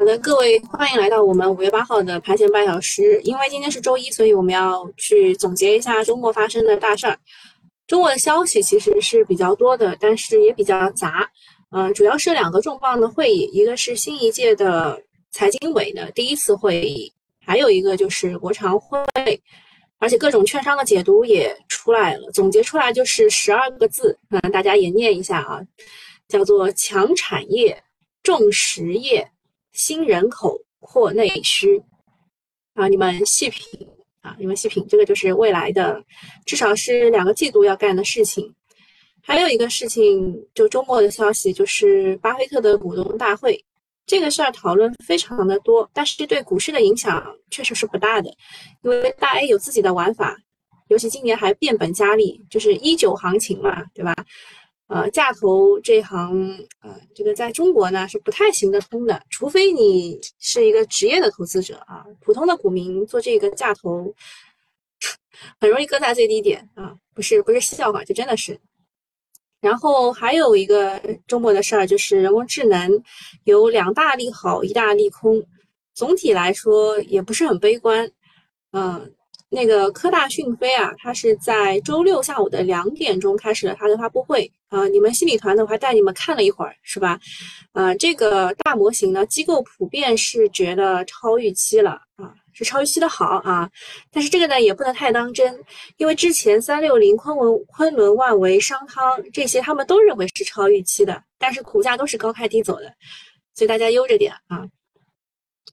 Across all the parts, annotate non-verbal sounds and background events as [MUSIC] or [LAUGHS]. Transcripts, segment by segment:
好的，各位欢迎来到我们五月八号的盘前半小时。因为今天是周一，所以我们要去总结一下周末发生的大事儿。周末的消息其实是比较多的，但是也比较杂。嗯，主要是两个重磅的会议，一个是新一届的财经委的第一次会议，还有一个就是国常会。而且各种券商的解读也出来了，总结出来就是十二个字，可能，大家也念一下啊，叫做强产业、重实业。新人口扩内需啊，你们细品啊，你们细品，这个就是未来的，至少是两个季度要干的事情。还有一个事情，就周末的消息，就是巴菲特的股东大会，这个事儿讨论非常的多，但是对股市的影响确实是不大的，因为大 A 有自己的玩法，尤其今年还变本加厉，就是一九行情嘛，对吧？呃，价投这行，呃，这个在中国呢是不太行得通的，除非你是一个职业的投资者啊，普通的股民做这个价投，很容易搁在最低点啊，不是不是笑话，就真的是。然后还有一个周末的事儿，就是人工智能有两大利好，一大利空，总体来说也不是很悲观，嗯。那个科大讯飞啊，它是在周六下午的两点钟开始了它的发布会啊。你们心理团的话带你们看了一会儿，是吧？呃，这个大模型呢，机构普遍是觉得超预期了啊，是超预期的好啊。但是这个呢，也不能太当真，因为之前三六零、昆仑、昆仑万维、商汤这些，他们都认为是超预期的，但是股价都是高开低走的，所以大家悠着点啊。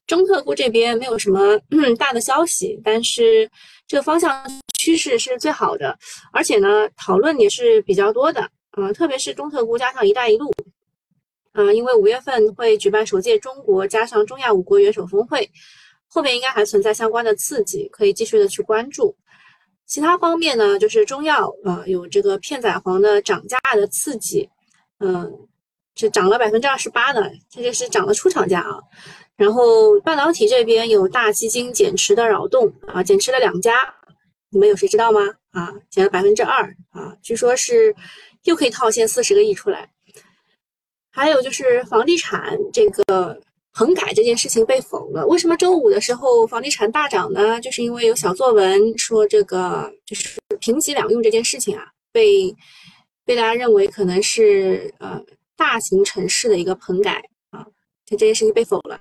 中特估这边没有什么大的消息，但是这个方向趋势是最好的，而且呢，讨论也是比较多的，嗯，特别是中特估加上“一带一路”，嗯，因为五月份会举办首届中国加上中亚五国元首峰会，后面应该还存在相关的刺激，可以继续的去关注。其他方面呢，就是中药，呃，有这个片仔癀的涨价的刺激，嗯，是涨了百分之二十八的，这就是涨了出厂价啊。然后半导体这边有大基金减持的扰动啊，减持了两家，你们有谁知道吗？啊，减了百分之二啊，据说是又可以套现四十个亿出来。还有就是房地产这个棚改这件事情被否了，为什么周五的时候房地产大涨呢？就是因为有小作文说这个就是平级两用这件事情啊，被被大家认为可能是呃大型城市的一个棚改啊，就这件事情被否了。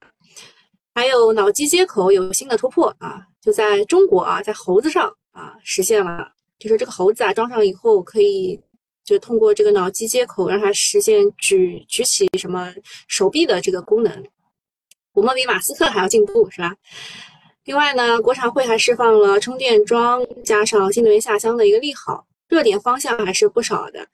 还有脑机接口有新的突破啊，就在中国啊，在猴子上啊实现了，就是这个猴子啊装上以后可以就通过这个脑机接口让它实现举举起什么手臂的这个功能，我们比马斯克还要进步是吧？另外呢，国常会还释放了充电桩加上新能源下乡的一个利好，热点方向还是不少的。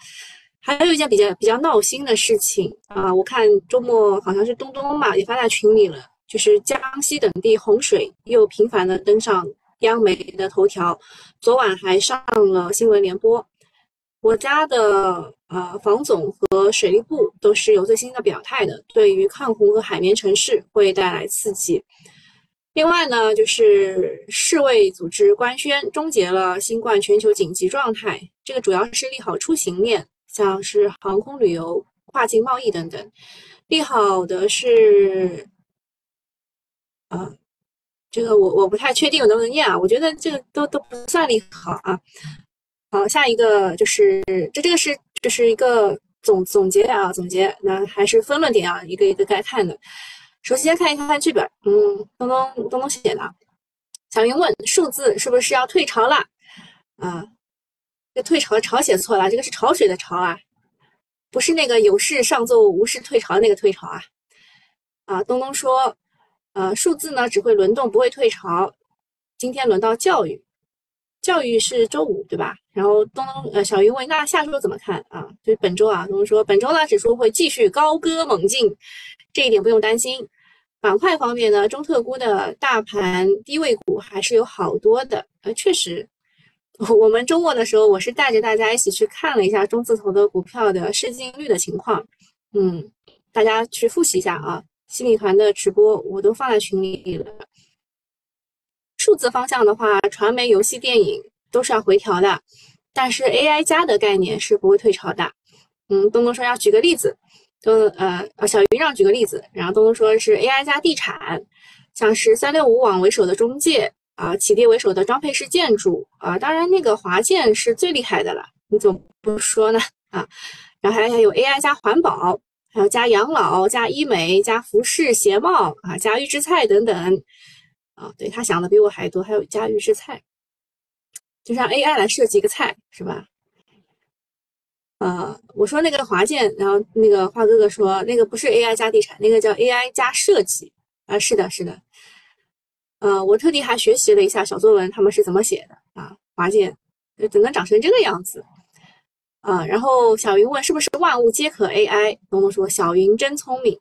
还有一件比较比较闹心的事情啊，我看周末好像是东东嘛也发在群里了。就是江西等地洪水又频繁的登上央媒的头条，昨晚还上了新闻联播。国家的呃防总和水利部都是有最新的表态的，对于抗洪和海绵城市会带来刺激。另外呢，就是世卫组织官宣终结了新冠全球紧急状态，这个主要是利好出行面，像是航空旅游、跨境贸易等等。利好的是。啊，这个我我不太确定我能不能念啊，我觉得这个都都不算利好啊。好，下一个就是这这个是就是一个总总结啊，总结那还是分论点啊，一个一个该看的。首先看一看剧本，嗯，东东东东写的。小云问数字是不是要退潮了？啊，这退潮潮写错了，这个是潮水的潮啊，不是那个有事上奏无事退潮那个退潮啊。啊，东东说。呃，数字呢只会轮动，不会退潮。今天轮到教育，教育是周五对吧？然后东东呃，小云问那下周怎么看啊？就是本周啊，东东说本周呢指数会继续高歌猛进，这一点不用担心。板块方面呢，中特估的大盘低位股还是有好多的。呃，确实，[LAUGHS] 我们周末的时候我是带着大家一起去看了一下中字头的股票的市净率的情况。嗯，大家去复习一下啊。新米团的直播我都放在群里了。数字方向的话，传媒、游戏、电影都是要回调的，但是 AI 加的概念是不会退潮的。嗯，东东说要举个例子，东呃，小云让举个例子，然后东东说是 AI 加地产，像是三六五网为首的中介啊，启迪为首的装配式建筑啊，当然那个华建是最厉害的了，你怎么不说呢 [LAUGHS] 啊？然后还有 AI 加环保，还有加养老、加医美、加服饰鞋帽啊，加预制菜等等啊，对他想的比我还多，还有加预制菜。就让 AI 来设计一个菜，是吧？呃，我说那个华建，然后那个华哥哥说那个不是 AI 加地产，那个叫 AI 加设计啊。是的，是的。呃，我特地还学习了一下小作文，他们是怎么写的啊？华建怎能长成这个样子啊？然后小云问是不是万物皆可 AI？东东说小云真聪明。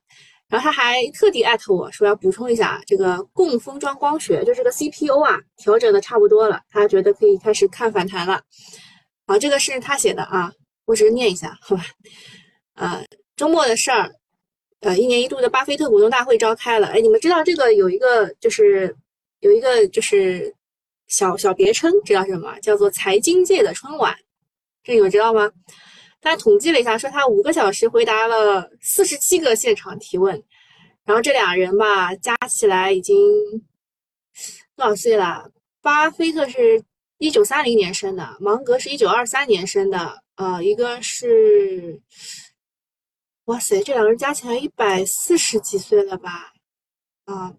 然后他还特地艾特我说要补充一下，这个供封装光学就这个 CPU 啊，调整的差不多了，他觉得可以开始看反弹了。好，这个是他写的啊，我只是念一下，好吧？呃，周末的事儿，呃，一年一度的巴菲特股东大会召开了。哎，你们知道这个有一个就是有一个就是小小别称，知道什么？叫做财经界的春晚，这你们知道吗？他统计了一下，说他五个小时回答了四十七个现场提问，然后这俩人吧，加起来已经多少岁了？巴菲特是一九三零年生的，芒格是一九二三年生的，呃，一个是，哇塞，这两个人加起来一百四十几岁了吧？啊，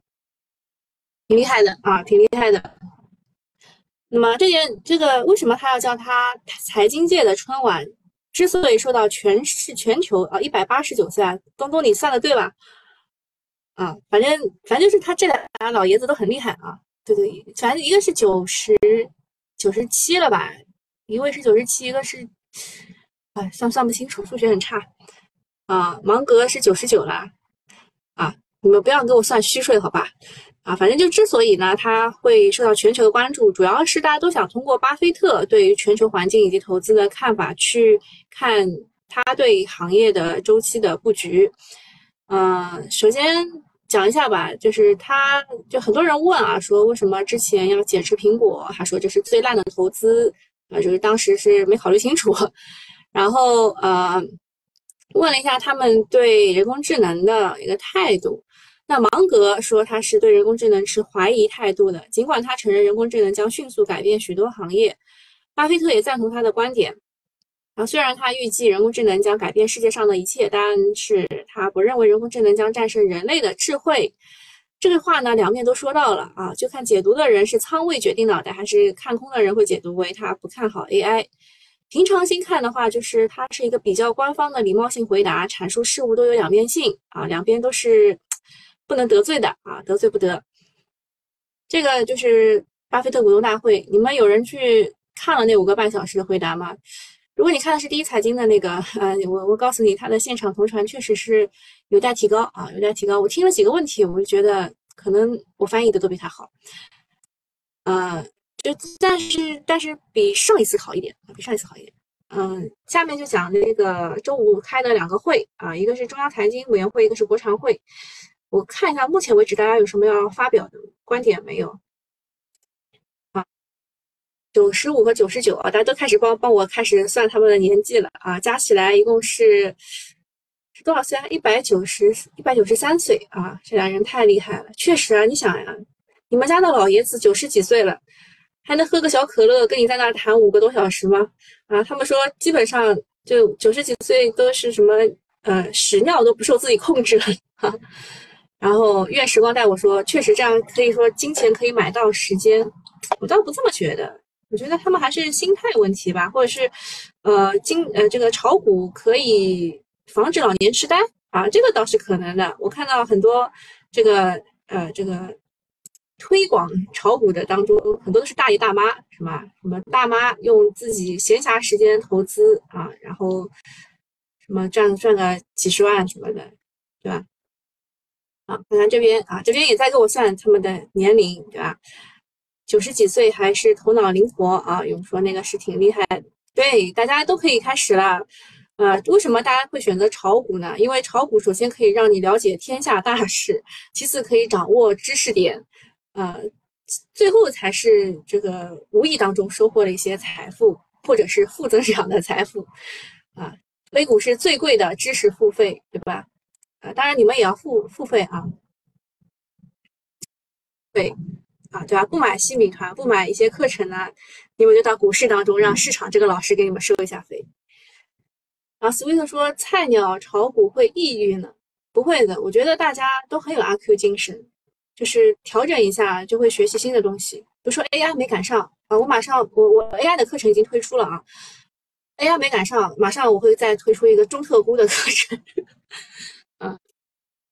挺厉害的啊，挺厉害的。那么这件这个为什么他要叫他财经界的春晚？之所以受到全市全球啊一百八十九岁啊，东东你算的对吧？啊，反正反正就是他这俩老爷子都很厉害啊，对对，反正一个是九十九十七了吧，一位是九十七，一个是哎算算不清楚，数学很差啊。芒格是九十九了啊，你们不要给我算虚岁好吧？啊，反正就之所以呢，它会受到全球的关注，主要是大家都想通过巴菲特对于全球环境以及投资的看法去看他对行业的周期的布局。嗯，首先讲一下吧，就是他就很多人问啊，说为什么之前要减持苹果？他说这是最烂的投资，啊，就是当时是没考虑清楚。[LAUGHS] 然后呃，问了一下他们对人工智能的一个态度。那芒格说他是对人工智能持怀疑态度的，尽管他承认人工智能将迅速改变许多行业，巴菲特也赞同他的观点。啊，虽然他预计人工智能将改变世界上的一切，但是他不认为人工智能将战胜人类的智慧。这个话呢，两面都说到了啊，就看解读的人是仓位决定脑袋，还是看空的人会解读为他不看好 AI。平常心看的话，就是他是一个比较官方的礼貌性回答，阐述事物都有两面性啊，两边都是。不能得罪的啊，得罪不得。这个就是巴菲特股东大会，你们有人去看了那五个半小时的回答吗？如果你看的是第一财经的那个，呃，我我告诉你，他的现场同传确实是有待提高啊，有待提高。我听了几个问题，我就觉得可能我翻译的都比他好，呃，就但是但是比上一次好一点，比上一次好一点。嗯，下面就讲那个周五开的两个会啊，一个是中央财经委员会，一个是国常会。我看一下，目前为止大家有什么要发表的观点没有？啊，九十五和九十九啊，大家都开始帮帮我开始算他们的年纪了啊，加起来一共是是多少岁啊？一百九十一百九十三岁啊，这俩人太厉害了，确实啊，你想呀，你们家的老爷子九十几岁了，还能喝个小可乐跟你在那谈五个多小时吗？啊，他们说基本上就九十几岁都是什么呃屎尿都不受自己控制了哈。[LAUGHS] 然后愿时光带我说，确实这样可以说金钱可以买到时间，我倒不这么觉得，我觉得他们还是心态问题吧，或者是，呃，金呃这个炒股可以防止老年痴呆啊，这个倒是可能的。我看到很多这个呃这个推广炒股的当中，很多都是大爷大妈，什么？什么大妈用自己闲暇时间投资啊，然后什么赚赚个几十万什么的，对吧？啊，看看这边啊，这边也在给我算他们的年龄，对吧？九十几岁还是头脑灵活啊？有人说那个是挺厉害，对，大家都可以开始了。呃，为什么大家会选择炒股呢？因为炒股首先可以让你了解天下大事，其次可以掌握知识点，呃，最后才是这个无意当中收获了一些财富，或者是负增长的财富啊。，A 股是最贵的知识付费，对吧？啊，当然你们也要付付费啊，对，啊，对吧？不买西米团，不买一些课程呢，你们就到股市当中，让市场这个老师给你们收一下费。啊，sweet 说菜鸟炒股会抑郁呢？不会的，我觉得大家都很有阿 Q 精神，就是调整一下就会学习新的东西。比如说 AI 没赶上啊，我马上我我 AI 的课程已经推出了啊，AI 没赶上，马上我会再推出一个中特估的课程。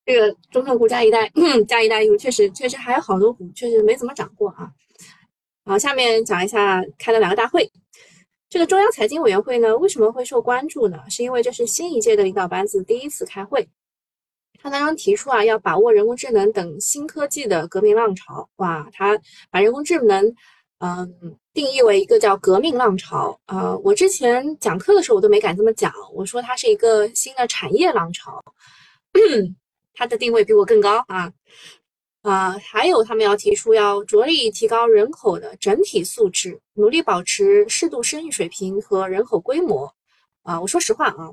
这个中特估加一带 [CLEARS THROAT] 加一带一，确实确实还有好多股确实没怎么涨过啊。好，下面讲一下开了两个大会。这个中央财经委员会呢，为什么会受关注呢？是因为这是新一届的领导班子第一次开会，他当中提出啊，要把握人工智能等新科技的革命浪潮。哇，他把人工智能，嗯，定义为一个叫革命浪潮啊。我之前讲课的时候，我都没敢这么讲，我说它是一个新的产业浪潮，[CLEARS THROAT] 它的定位比我更高啊。啊，还有他们要提出要着力提高人口的整体素质，努力保持适度生育水平和人口规模。啊，我说实话啊，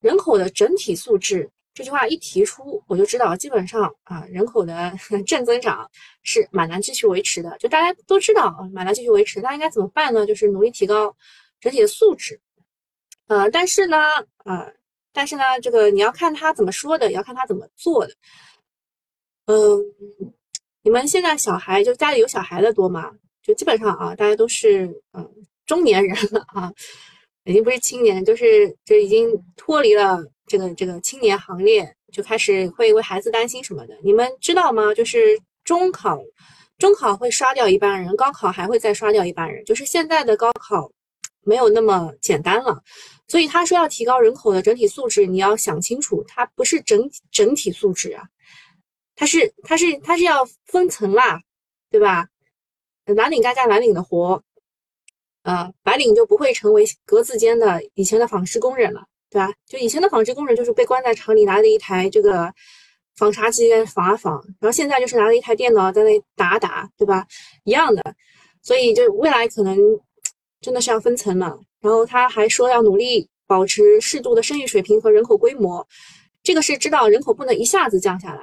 人口的整体素质这句话一提出，我就知道基本上啊，人口的 [LAUGHS] 正增长是蛮难继续维持的。就大家都知道啊，蛮难继续维持，那应该怎么办呢？就是努力提高整体的素质。呃，但是呢，啊，但是呢，这个你要看他怎么说的，也要看他怎么做的。嗯，你们现在小孩就家里有小孩的多吗？就基本上啊，大家都是嗯中年人了啊，已经不是青年，就是就已经脱离了这个这个青年行列，就开始会为孩子担心什么的。你们知道吗？就是中考，中考会刷掉一半人，高考还会再刷掉一半人。就是现在的高考没有那么简单了，所以他说要提高人口的整体素质，你要想清楚，它不是整整体素质啊。它是它是它是要分层啦，对吧？蓝领干干蓝领的活，呃，白领就不会成为格子间的以前的纺织工人了，对吧？就以前的纺织工人就是被关在厂里，拿着一台这个纺纱机纺啊纺，然后现在就是拿着一台电脑在那打打，对吧？一样的，所以就未来可能真的是要分层了。然后他还说要努力保持适度的生育水平和人口规模，这个是知道人口不能一下子降下来。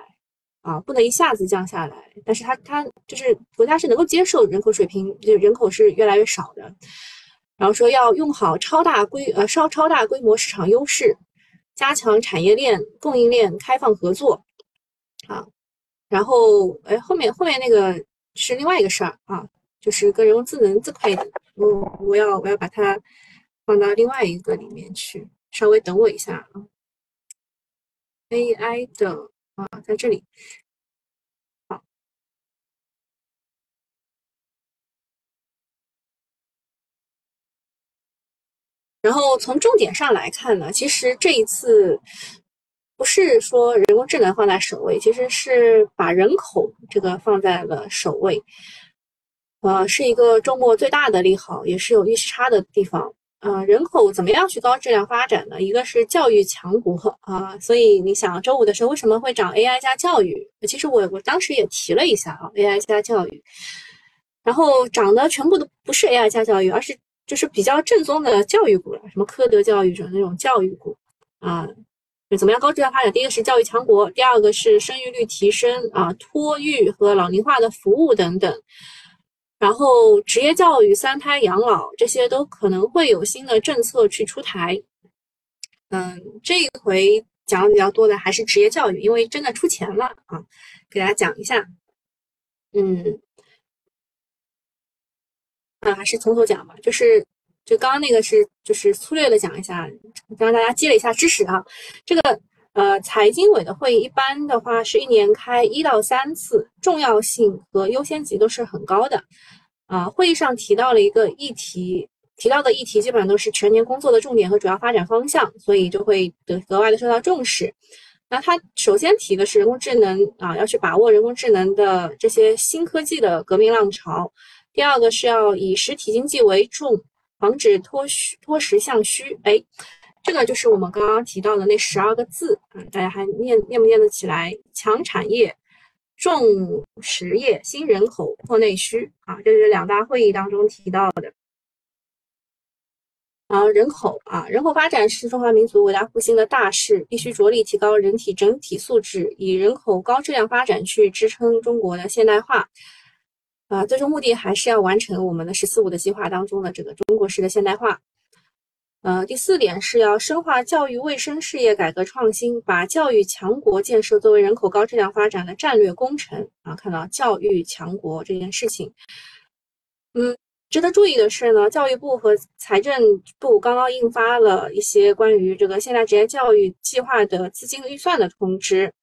啊，不能一下子降下来，但是他他就是国家是能够接受人口水平，就人口是越来越少的，然后说要用好超大规呃超超大规模市场优势，加强产业链供应链开放合作，啊，然后哎后面后面那个是另外一个事儿啊，就是跟人工智能这块的，我我要我要把它放到另外一个里面去，稍微等我一下啊，AI 的。啊，在这里，好。然后从重点上来看呢，其实这一次不是说人工智能放在首位，其实是把人口这个放在了首位。呃，是一个周末最大的利好，也是有预期差的地方。呃，人口怎么样去高质量发展呢？一个是教育强国啊，所以你想周五的时候为什么会涨 AI 加教育？其实我我当时也提了一下啊，AI 加教育，然后涨的全部都不是 AI 加教育，而是就是比较正宗的教育股了，什么科德教育这种那种教育股啊，就怎么样高质量发展？第一个是教育强国，第二个是生育率提升啊，托育和老龄化的服务等等。然后，职业教育、三胎养老这些都可能会有新的政策去出台。嗯，这一回讲的比较多的还是职业教育，因为真的出钱了啊，给大家讲一下。嗯，啊，还是从头讲吧，就是就刚刚那个是就是粗略的讲一下，让大家积累一下知识啊。这个。呃，财经委的会议一般的话是一年开一到三次，重要性和优先级都是很高的。啊，会议上提到了一个议题，提到的议题基本上都是全年工作的重点和主要发展方向，所以就会得格外的受到重视。那他首先提的是人工智能啊，要去把握人工智能的这些新科技的革命浪潮。第二个是要以实体经济为重，防止脱虚脱实向虚。哎。这个就是我们刚刚提到的那十二个字啊，大家还念念不念得起来？强产业、重实业、新人口、破内需啊，这是两大会议当中提到的。然后人口啊，人口发展是中华民族伟大复兴的大事，必须着力提高人体整体素质，以人口高质量发展去支撑中国的现代化。啊，最终目的还是要完成我们的“十四五”的计划当中的这个中国式的现代化。呃，第四点是要深化教育卫生事业改革创新，把教育强国建设作为人口高质量发展的战略工程。啊，看到教育强国这件事情，嗯。值得注意的是呢，教育部和财政部刚刚印发了一些关于这个现代职业教育计划的资金预算的通知。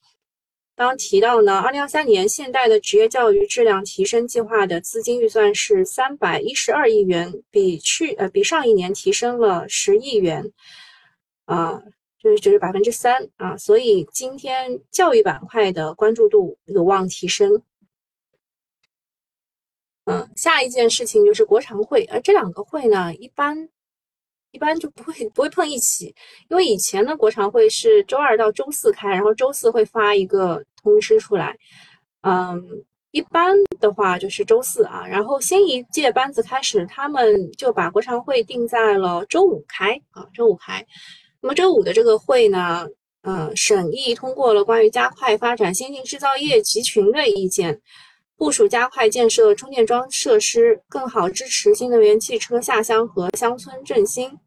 刚提到呢，二零二三年现代的职业教育质量提升计划的资金预算是三百一十二亿元，比去呃比上一年提升了十亿元，啊，就是就是百分之三啊，所以今天教育板块的关注度有望提升。嗯，下一件事情就是国常会，而这两个会呢，一般一般就不会不会碰一起，因为以前的国常会是周二到周四开，然后周四会发一个通知出来。嗯，一般的话就是周四啊，然后新一届班子开始，他们就把国常会定在了周五开啊，周五开。那么周五的这个会呢，呃，审议通过了关于加快发展先进制造业集群的意见。部署加快建设充电桩设施，更好支持新能源汽车下乡和乡村振兴。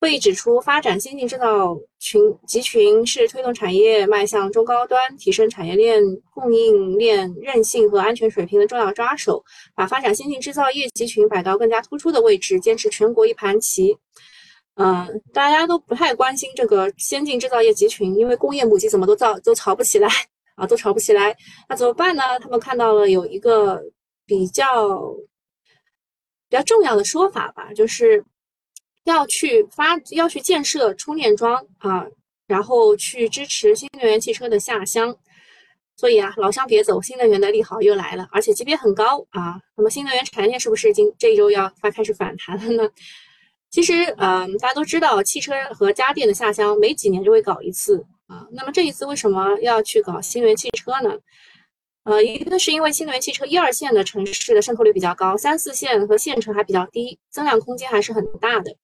会议指出，发展先进制造群集群是推动产业迈向中高端、提升产业链供应链韧性和安全水平的重要抓手，把发展先进制造业集群摆到更加突出的位置，坚持全国一盘棋。嗯，大家都不太关心这个先进制造业集群，因为工业母机怎么都造都炒不起来。啊，都炒不起来，那怎么办呢？他们看到了有一个比较比较重要的说法吧，就是要去发，要去建设充电桩啊，然后去支持新能源汽车的下乡。所以啊，老乡别走，新能源的利好又来了，而且级别很高啊。那么新能源产业是不是今这一周要发开始反弹了呢？其实，嗯，大家都知道，汽车和家电的下乡每几年就会搞一次。啊，那么这一次为什么要去搞新能源汽车呢？呃，一个是因为新能源汽车一二线的城市的渗透率比较高，三四线和县城还比较低，增量空间还是很大的。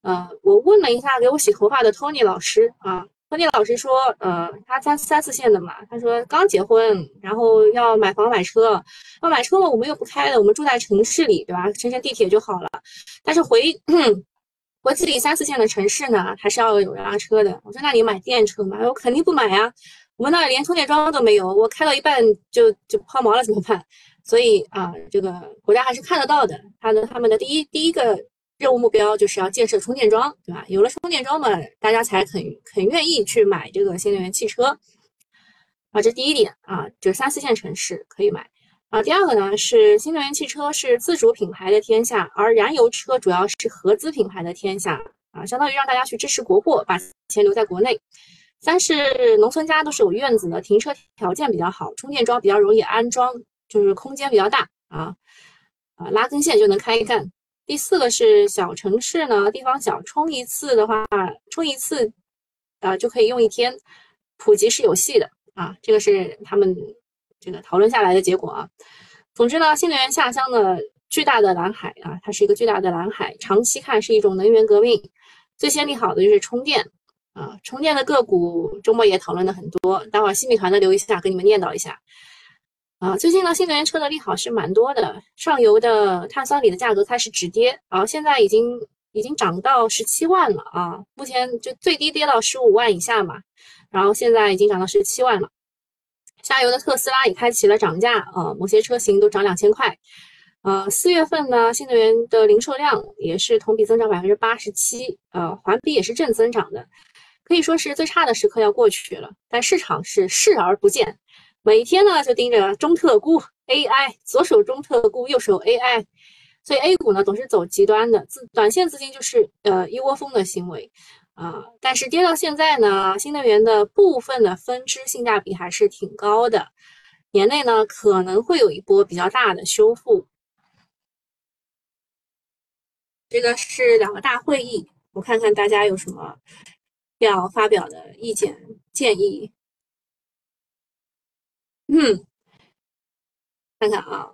呃，我问了一下给我洗头发的 Tony 老师啊，Tony 老师说，呃，他三三四线的嘛，他说刚结婚，然后要买房买车，要买车嘛，我们又不开的，我们住在城市里，对吧？乘乘地铁就好了。但是回。[CLEARS THROAT] 回自己三四线的城市呢，还是要有辆车的。我说那你买电车嘛？我肯定不买呀。我们那连充电桩都没有，我开到一半就就抛锚了怎么办？所以啊，这个国家还是看得到的。他的他们的第一第一个任务目标就是要建设充电桩，对吧？有了充电桩嘛，大家才肯肯愿意去买这个新能源汽车。啊，这第一点啊，就三四线城市可以买。啊，第二个呢是新能源汽车是自主品牌的天下，而燃油车主要是合资品牌的天下啊，相当于让大家去支持国货，把钱留在国内。三是农村家都是有院子的，停车条件比较好，充电桩比较容易安装，就是空间比较大啊啊，拉根线就能开干。第四个是小城市呢，地方小，充一次的话，充一次啊就可以用一天，普及是有戏的啊，这个是他们。这个讨论下来的结果啊，总之呢，新能源下乡的巨大的蓝海啊，它是一个巨大的蓝海，长期看是一种能源革命。最先利好的就是充电啊，充电的个股周末也讨论的很多，待会儿新米团的留一下，给你们念叨一下啊。最近呢，新能源车的利好是蛮多的，上游的碳酸锂的价格开始止跌啊，现在已经已经涨到十七万了啊，目前就最低跌到十五万以下嘛，然后现在已经涨到十七万了。下游的特斯拉也开启了涨价啊，某些车型都涨两千块。呃，四月份呢，新能源的零售量也是同比增长百分之八十七，呃，环比也是正增长的，可以说是最差的时刻要过去了。但市场是视而不见，每天呢就盯着中特估 AI，左手中特估，右手 AI，所以 A 股呢总是走极端的，资短线资金就是呃一窝蜂的行为。啊，但是跌到现在呢，新能源的部分的分支性价比还是挺高的，年内呢可能会有一波比较大的修复。这个是两个大会议，我看看大家有什么要发表的意见建议。嗯，看看啊，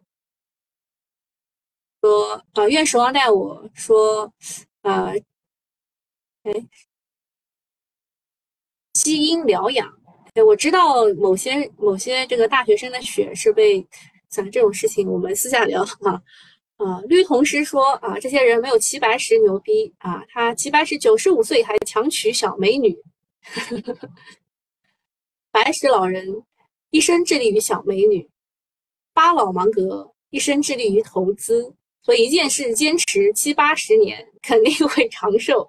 说啊，愿时光带我说，呃。哎，基因疗养。哎，我知道某些某些这个大学生的血是被，像这种事情我们私下聊啊。啊，绿同师说啊，这些人没有齐白石牛逼啊，他齐白石九十五岁还强娶小美女。白石老人一生致力于小美女，巴老芒格一生致力于投资，所以一件事坚持七八十年，肯定会长寿。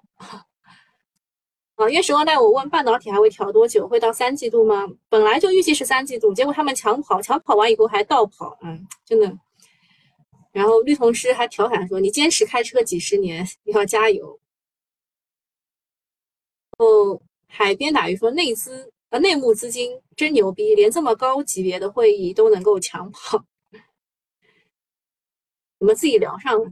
啊，月时光带我问半导体还会调多久？会到三季度吗？本来就预计是三季度，结果他们抢跑，抢跑完以后还倒跑，嗯，真的。然后绿同师还调侃说：“你坚持开车几十年，你要加油。”哦，海边打鱼说内资呃内幕资金真牛逼，连这么高级别的会议都能够抢跑。[LAUGHS] 我们自己聊上了，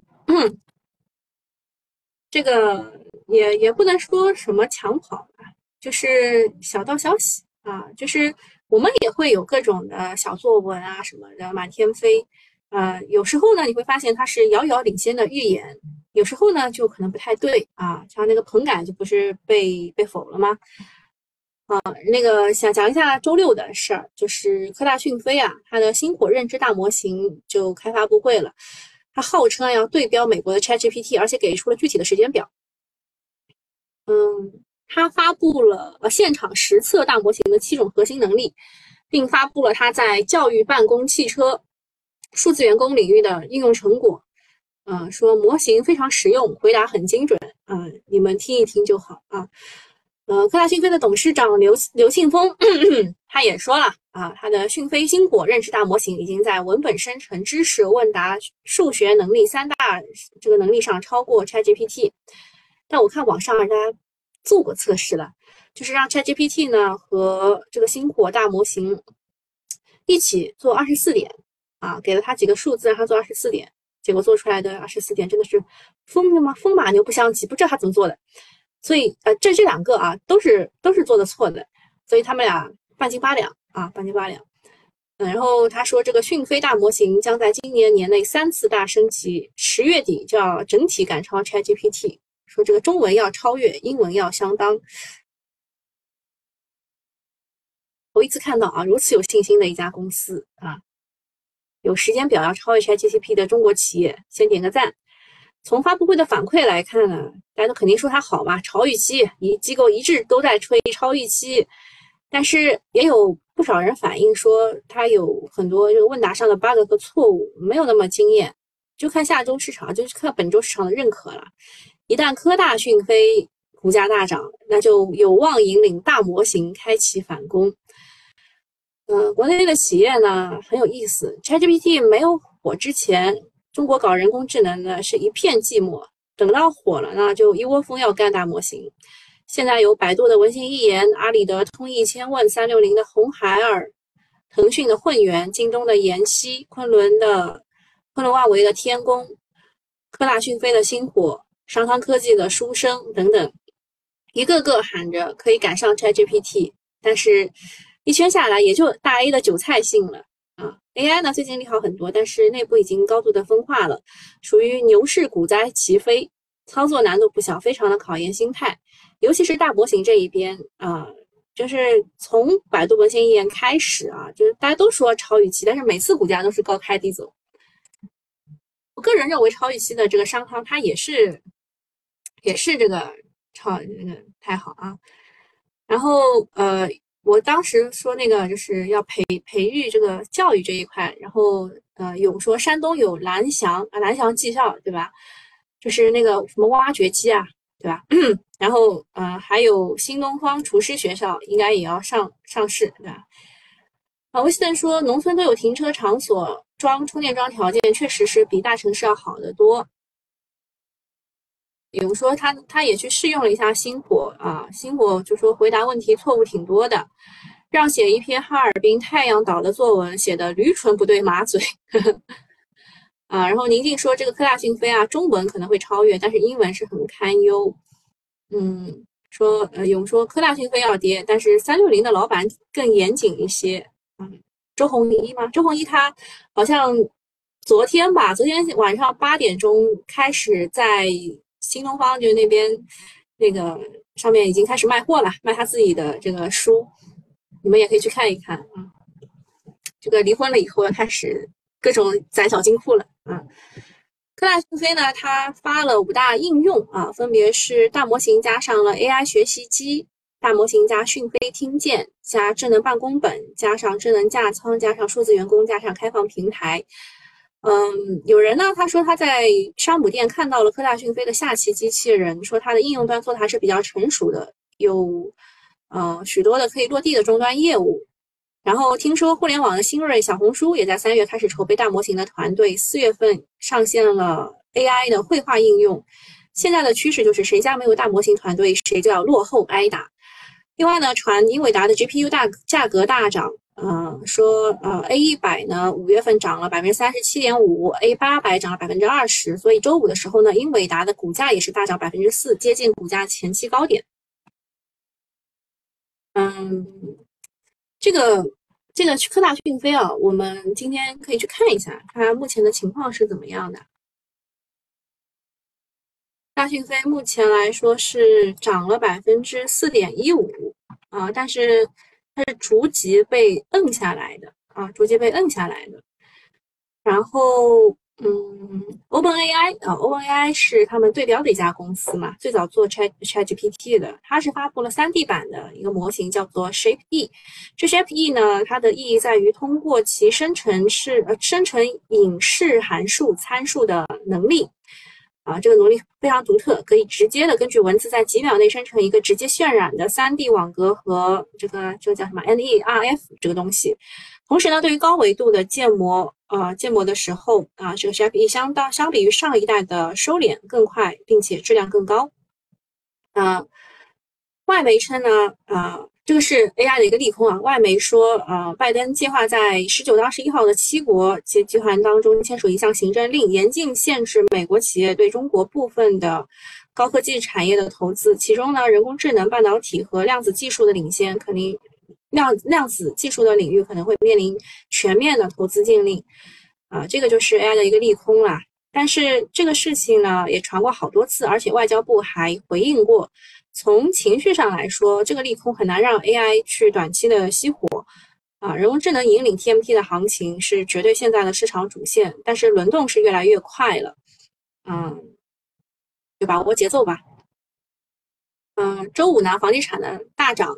这个也也不能说什么抢跑吧，就是小道消息啊，就是我们也会有各种的小作文啊什么的满天飞。呃，有时候呢，你会发现它是遥遥领先的预言，有时候呢就可能不太对啊。像那个棚改就不是被被否了吗？啊，那个想讲一下周六的事儿，就是科大讯飞啊，它的星火认知大模型就开发布会了，它号称要对标美国的 ChatGPT，而且给出了具体的时间表。嗯，它发布了呃现场实测大模型的七种核心能力，并发布了它在教育、办公、汽车。数字员工领域的应用成果，啊，说模型非常实用，回答很精准，啊，你们听一听就好啊。呃，科大讯飞的董事长刘刘庆峰 [CLEARS THROAT] 他也说了啊，他的讯飞星火认知大模型已经在文本生成、知识问答、数学能力三大这个能力上超过 ChatGPT。但我看网上人家做过测试了，就是让 ChatGPT 呢和这个星火大模型一起做二十四点。啊，给了他几个数字，让他做二十四点，结果做出来的二十四点真的是疯的吗？风马牛不相及，不知道他怎么做的。所以，呃，这这两个啊，都是都是做的错的，所以他们俩半斤八两啊，半斤八两。嗯，然后他说，这个讯飞大模型将在今年年内三次大升级，十月底就要整体赶超 ChatGPT。说这个中文要超越，英文要相当。头一次看到啊，如此有信心的一家公司啊。有时间表要超越 ChatGPT 的中国企业，先点个赞。从发布会的反馈来看呢，大家都肯定说它好嘛，超预期，一机构一致都在吹超预期。但是也有不少人反映说，它有很多这个问答上的 bug 和错误，没有那么惊艳。就看下周市场，就是看本周市场的认可了。一旦科大讯飞股价大涨，那就有望引领大模型开启反攻。嗯，国内的企业呢很有意思。ChatGPT 没有火之前，中国搞人工智能呢是一片寂寞。等到火了呢，就一窝蜂要干大模型。现在有百度的文心一言、阿里的通义千问、三六零的红孩儿、腾讯的混元、京东的妍希、昆仑的昆仑万维的天工、科大讯飞的星火、商汤科技的书生等等，一个个喊着可以赶上 ChatGPT，但是。一圈下来，也就大 A 的韭菜性了啊。AI 呢，最近利好很多，但是内部已经高度的分化了，属于牛市股灾齐飞，操作难度不小，非常的考验心态。尤其是大模型这一边啊，就是从百度文心一言开始啊，就是大家都说超预期，但是每次股价都是高开低走。我个人认为，超预期的这个商汤，它也是也是这个超那个太好啊。然后呃。我当时说那个就是要培培育这个教育这一块，然后呃有说山东有蓝翔啊蓝翔技校对吧？就是那个什么挖掘机啊对吧？[CLEARS THROAT] 然后呃还有新东方厨师学校应该也要上上市对吧？啊，威斯顿说农村都有停车场所装充电桩条件确实是比大城市要好得多。比如说，他他也去试用了一下星火啊，星火就说回答问题错误挺多的，让写一篇哈尔滨太阳岛的作文，写的驴唇不对马嘴 [LAUGHS] 啊。然后宁静说，这个科大讯飞啊，中文可能会超越，但是英文是很堪忧。嗯，说呃勇说科大讯飞要跌，但是三六零的老板更严谨一些。嗯，周鸿祎吗？周鸿祎他好像昨天吧，昨天晚上八点钟开始在。新东方就那边那个上面已经开始卖货了，卖他自己的这个书，你们也可以去看一看啊。这个离婚了以后要开始各种攒小金库了啊。科大讯飞呢，它发了五大应用啊，分别是大模型加上了 AI 学习机，大模型加讯飞听见，加智能办公本，加上智能架仓，加上数字员工，加上开放平台。嗯，有人呢，他说他在山姆店看到了科大讯飞的下棋机器人，说它的应用端做的还是比较成熟的，有呃许多的可以落地的终端业务。然后听说互联网的新锐小红书也在三月开始筹备大模型的团队，四月份上线了 AI 的绘画应用。现在的趋势就是谁家没有大模型团队，谁就要落后挨打。另外呢，传英伟达的 GPU 大价格大涨。嗯，说呃，A 一百呢，五月份涨了百分之三十七点五，A 八百涨了百分之二十，所以周五的时候呢，英伟达的股价也是大涨百分之四，接近股价前期高点。嗯，这个这个科大讯飞啊，我们今天可以去看一下，看目前的情况是怎么样的。大讯飞目前来说是涨了百分之四点一五啊，但是。它是逐级被摁下来的啊，逐级被摁下来的。然后，嗯，OpenAI 啊，OpenAI 是他们对标的一家公司嘛，最早做 Chat ChatGPT 的，它是发布了 3D 版的一个模型，叫做 ShapeE。这 ShapeE 呢，它的意义在于通过其生成式呃生成影视函数参数的能力。啊，这个能力非常独特，可以直接的根据文字在几秒内生成一个直接渲染的 3D 网格和这个这个叫什么 NERF 这个东西。同时呢，对于高维度的建模，呃，建模的时候啊，这个 ShapeE 相当相比于上一代的收敛更快，并且质量更高。啊，外媒称呢，啊。这个是 AI 的一个利空啊！外媒说，呃，拜登计划在十九到二十一号的七国集集团当中签署一项行政令，严禁限制美国企业对中国部分的高科技产业的投资。其中呢，人工智能、半导体和量子技术的领先，肯定量量子技术的领域可能会面临全面的投资禁令。啊，这个就是 AI 的一个利空啦。但是这个事情呢，也传过好多次，而且外交部还回应过。从情绪上来说，这个利空很难让 AI 去短期的熄火啊。人工智能引领 TMT 的行情是绝对现在的市场主线，但是轮动是越来越快了，嗯，就把握节奏吧。嗯，周五呢，房地产的大涨，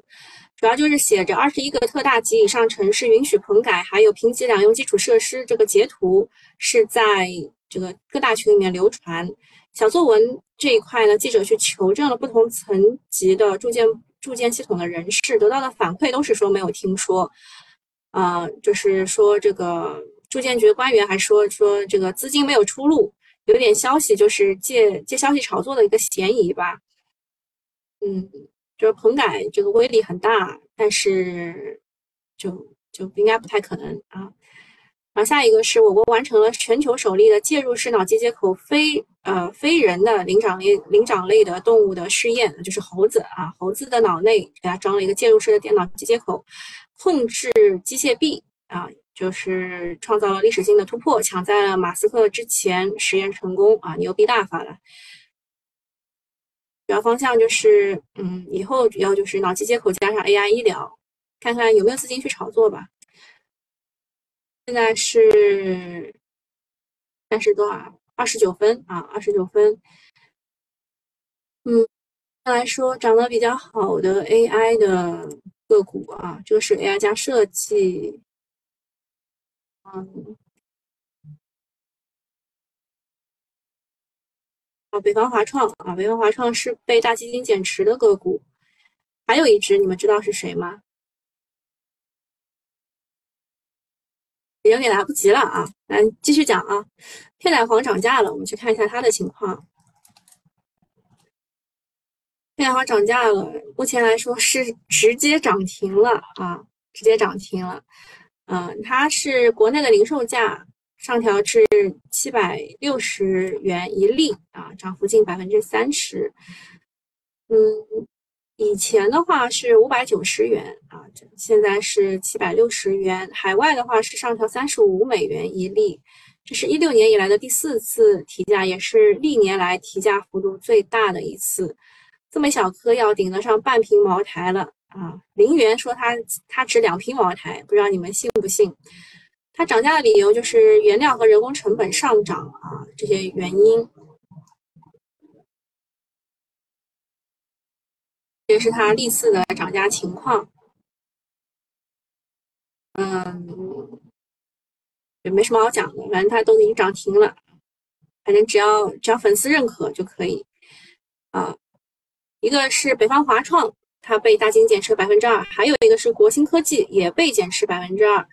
主要就是写着二十一个特大及以上城市允许棚改，还有评级两用基础设施这个截图是在这个各大群里面流传。小作文这一块呢，记者去求证了不同层级的住建住建系统的人士，得到的反馈都是说没有听说。啊，就是说这个住建局官员还说说这个资金没有出路，有点消息就是借借消息炒作的一个嫌疑吧。嗯，就是棚改这个威力很大，但是就就应该不太可能啊。然后下一个是我国完成了全球首例的介入式脑机接口非呃非人的灵长类灵长类的动物的试验，就是猴子啊，猴子的脑内给它装了一个介入式的电脑机接口，控制机械臂啊，就是创造了历史性的突破，抢在了马斯克之前实验成功啊，牛逼大发了。主要方向就是嗯，以后主要就是脑机接口加上 AI 医疗，看看有没有资金去炒作吧。现在是三十多少？二十九分啊，二十九分。嗯，来说涨得比较好的 AI 的个股啊，这个是 AI 加设计，嗯，啊，北方华创啊，北方华创是被大基金减持的个股。还有一只，你们知道是谁吗？有点来不及了啊！来继续讲啊，片仔癀涨价了，我们去看一下它的情况。片仔癀涨价了，目前来说是直接涨停了啊，直接涨停了。嗯，它是国内的零售价上调至七百六十元一粒啊，涨幅近百分之三十。嗯。以前的话是五百九十元啊，现在是七百六十元。海外的话是上调三十五美元一粒，这是一六年以来的第四次提价，也是历年来提价幅度最大的一次。这么小颗要顶得上半瓶茅台了啊！林源说他他值两瓶茅台，不知道你们信不信？它涨价的理由就是原料和人工成本上涨啊，这些原因。这是它历次的涨价情况。嗯，也没什么好讲的，反正它都已经涨停了，反正只要只要粉丝认可就可以啊。一个是北方华创，它被大金减持百分之二，还有一个是国兴科技也被减持百分之二。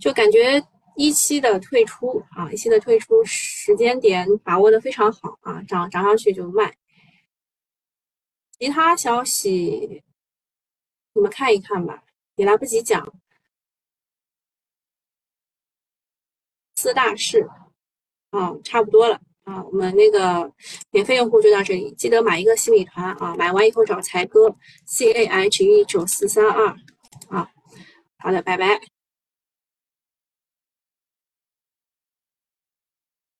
就感觉一期的退出啊，一期的退出时间点把握的非常好啊，涨涨上去就卖。其他消息你们看一看吧，也来不及讲。四大事啊，差不多了啊，我们那个免费用户就到这里，记得买一个新米团啊，买完以后找才哥 C A H E 九四三二啊，好的，拜拜。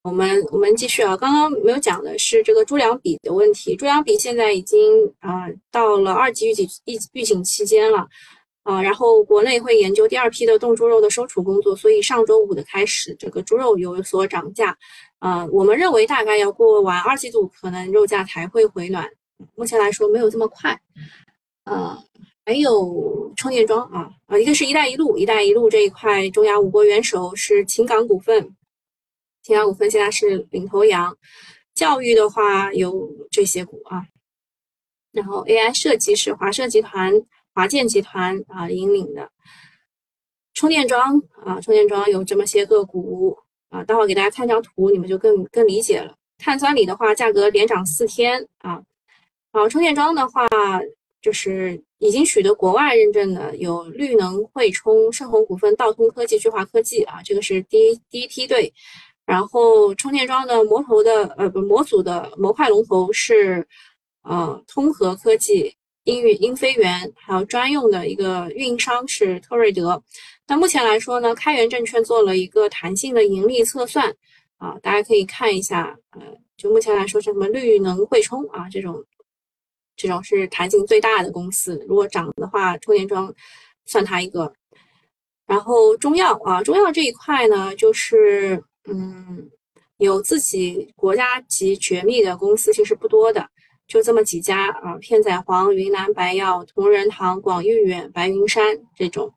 我们我们继续啊，刚刚没有讲的是这个猪粮比的问题。猪粮比现在已经啊到了二级预警预预警期间了啊，然后国内会研究第二批的冻猪肉的收储工作，所以上周五的开始，这个猪肉有所涨价啊。我们认为大概要过完二季度，可能肉价才会回暖。目前来说没有这么快。呃，还有充电桩啊啊，一个是一带一路，一带一路这一块，中亚五国元首是秦港股份。平安股份现在是领头羊，教育的话有这些股啊，然后 AI 设计是华设集团、华建集团啊引领的，充电桩啊，充电桩有这么些个股啊，待会儿给大家看张图，你们就更更理解了。碳酸锂的话，价格连涨四天啊，好充电桩的话，就是已经取得国外认证的有绿能汇充、盛虹股份、道通科技、聚华科技啊，这个是第一第一梯队。然后充电桩的模头的呃不模组的模块龙头是呃通和科技、英运英飞源，还有专用的一个运营商是特瑞德。那目前来说呢，开源证券做了一个弹性的盈利测算啊，大家可以看一下，呃，就目前来说是什么绿能汇充啊这种，这种是弹性最大的公司，如果涨的话，充电桩算它一个。然后中药啊，中药这一块呢，就是。嗯，有自己国家级绝密的公司其实不多的，就这么几家啊，片仔癀、云南白药、同仁堂、广誉远、白云山这种。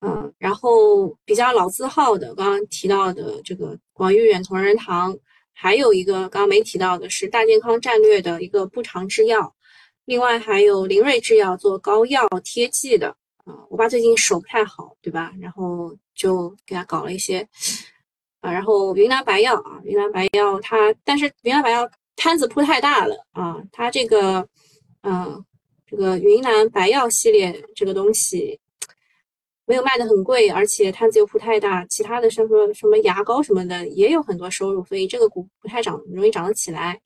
嗯，然后比较老字号的，刚刚提到的这个广誉远、同仁堂，还有一个刚刚没提到的是大健康战略的一个步长制药，另外还有林瑞制药做膏药贴剂的啊。我爸最近手不太好，对吧？然后就给他搞了一些。然后云南白药啊，云南白药它，但是云南白药摊子铺太大了啊，它这个，嗯，这个云南白药系列这个东西没有卖的很贵，而且摊子又铺太大，其他的像说什么牙膏什么的也有很多收入，所以这个股不太涨，容易涨得起来。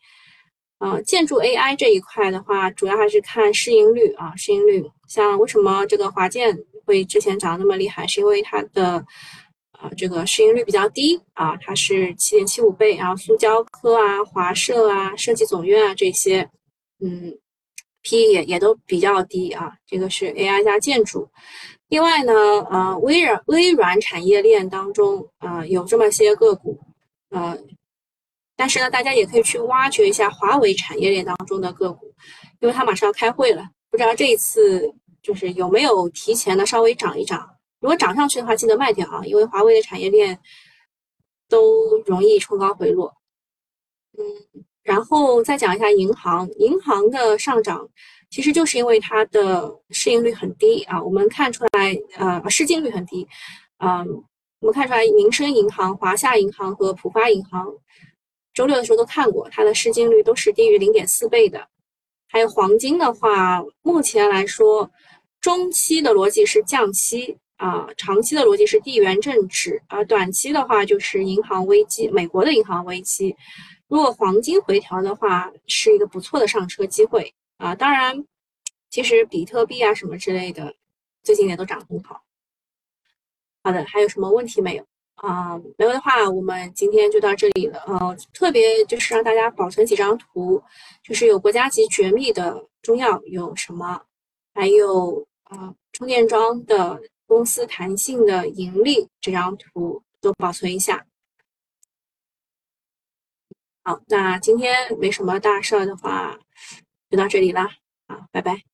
啊，建筑 AI 这一块的话，主要还是看市盈率啊，市盈率。像为什么这个华建会之前涨那么厉害，是因为它的。啊，这个市盈率比较低啊，它是七点七五倍，然后苏胶科啊、华设啊、设计总院啊这些，嗯，P 也也都比较低啊。这个是 AI 加建筑。另外呢，呃，微软微软产业链当中啊有这么些个股，呃，但是呢，大家也可以去挖掘一下华为产业链当中的个股，因为它马上要开会了，不知道这一次就是有没有提前的稍微涨一涨。如果涨上去的话，记得卖掉啊，因为华为的产业链都容易冲高回落。嗯，然后再讲一下银行，银行的上涨其实就是因为它的市盈率很低啊。我们看出来，呃，市净率很低。嗯，我们看出来，民生银行、华夏银行和浦发银行周六的时候都看过，它的市净率都是低于零点四倍的。还有黄金的话，目前来说，中期的逻辑是降息。啊，长期的逻辑是地缘政治，而短期的话就是银行危机，美国的银行危机。如果黄金回调的话，是一个不错的上车机会啊。当然，其实比特币啊什么之类的，最近也都涨很好。好的，还有什么问题没有？啊，没有的话，我们今天就到这里了。呃，特别就是让大家保存几张图，就是有国家级绝密的中药有什么，还有啊充电桩的公司弹性的盈利这张图都保存一下。好，那今天没什么大事儿的话，就到这里啦。好，拜拜。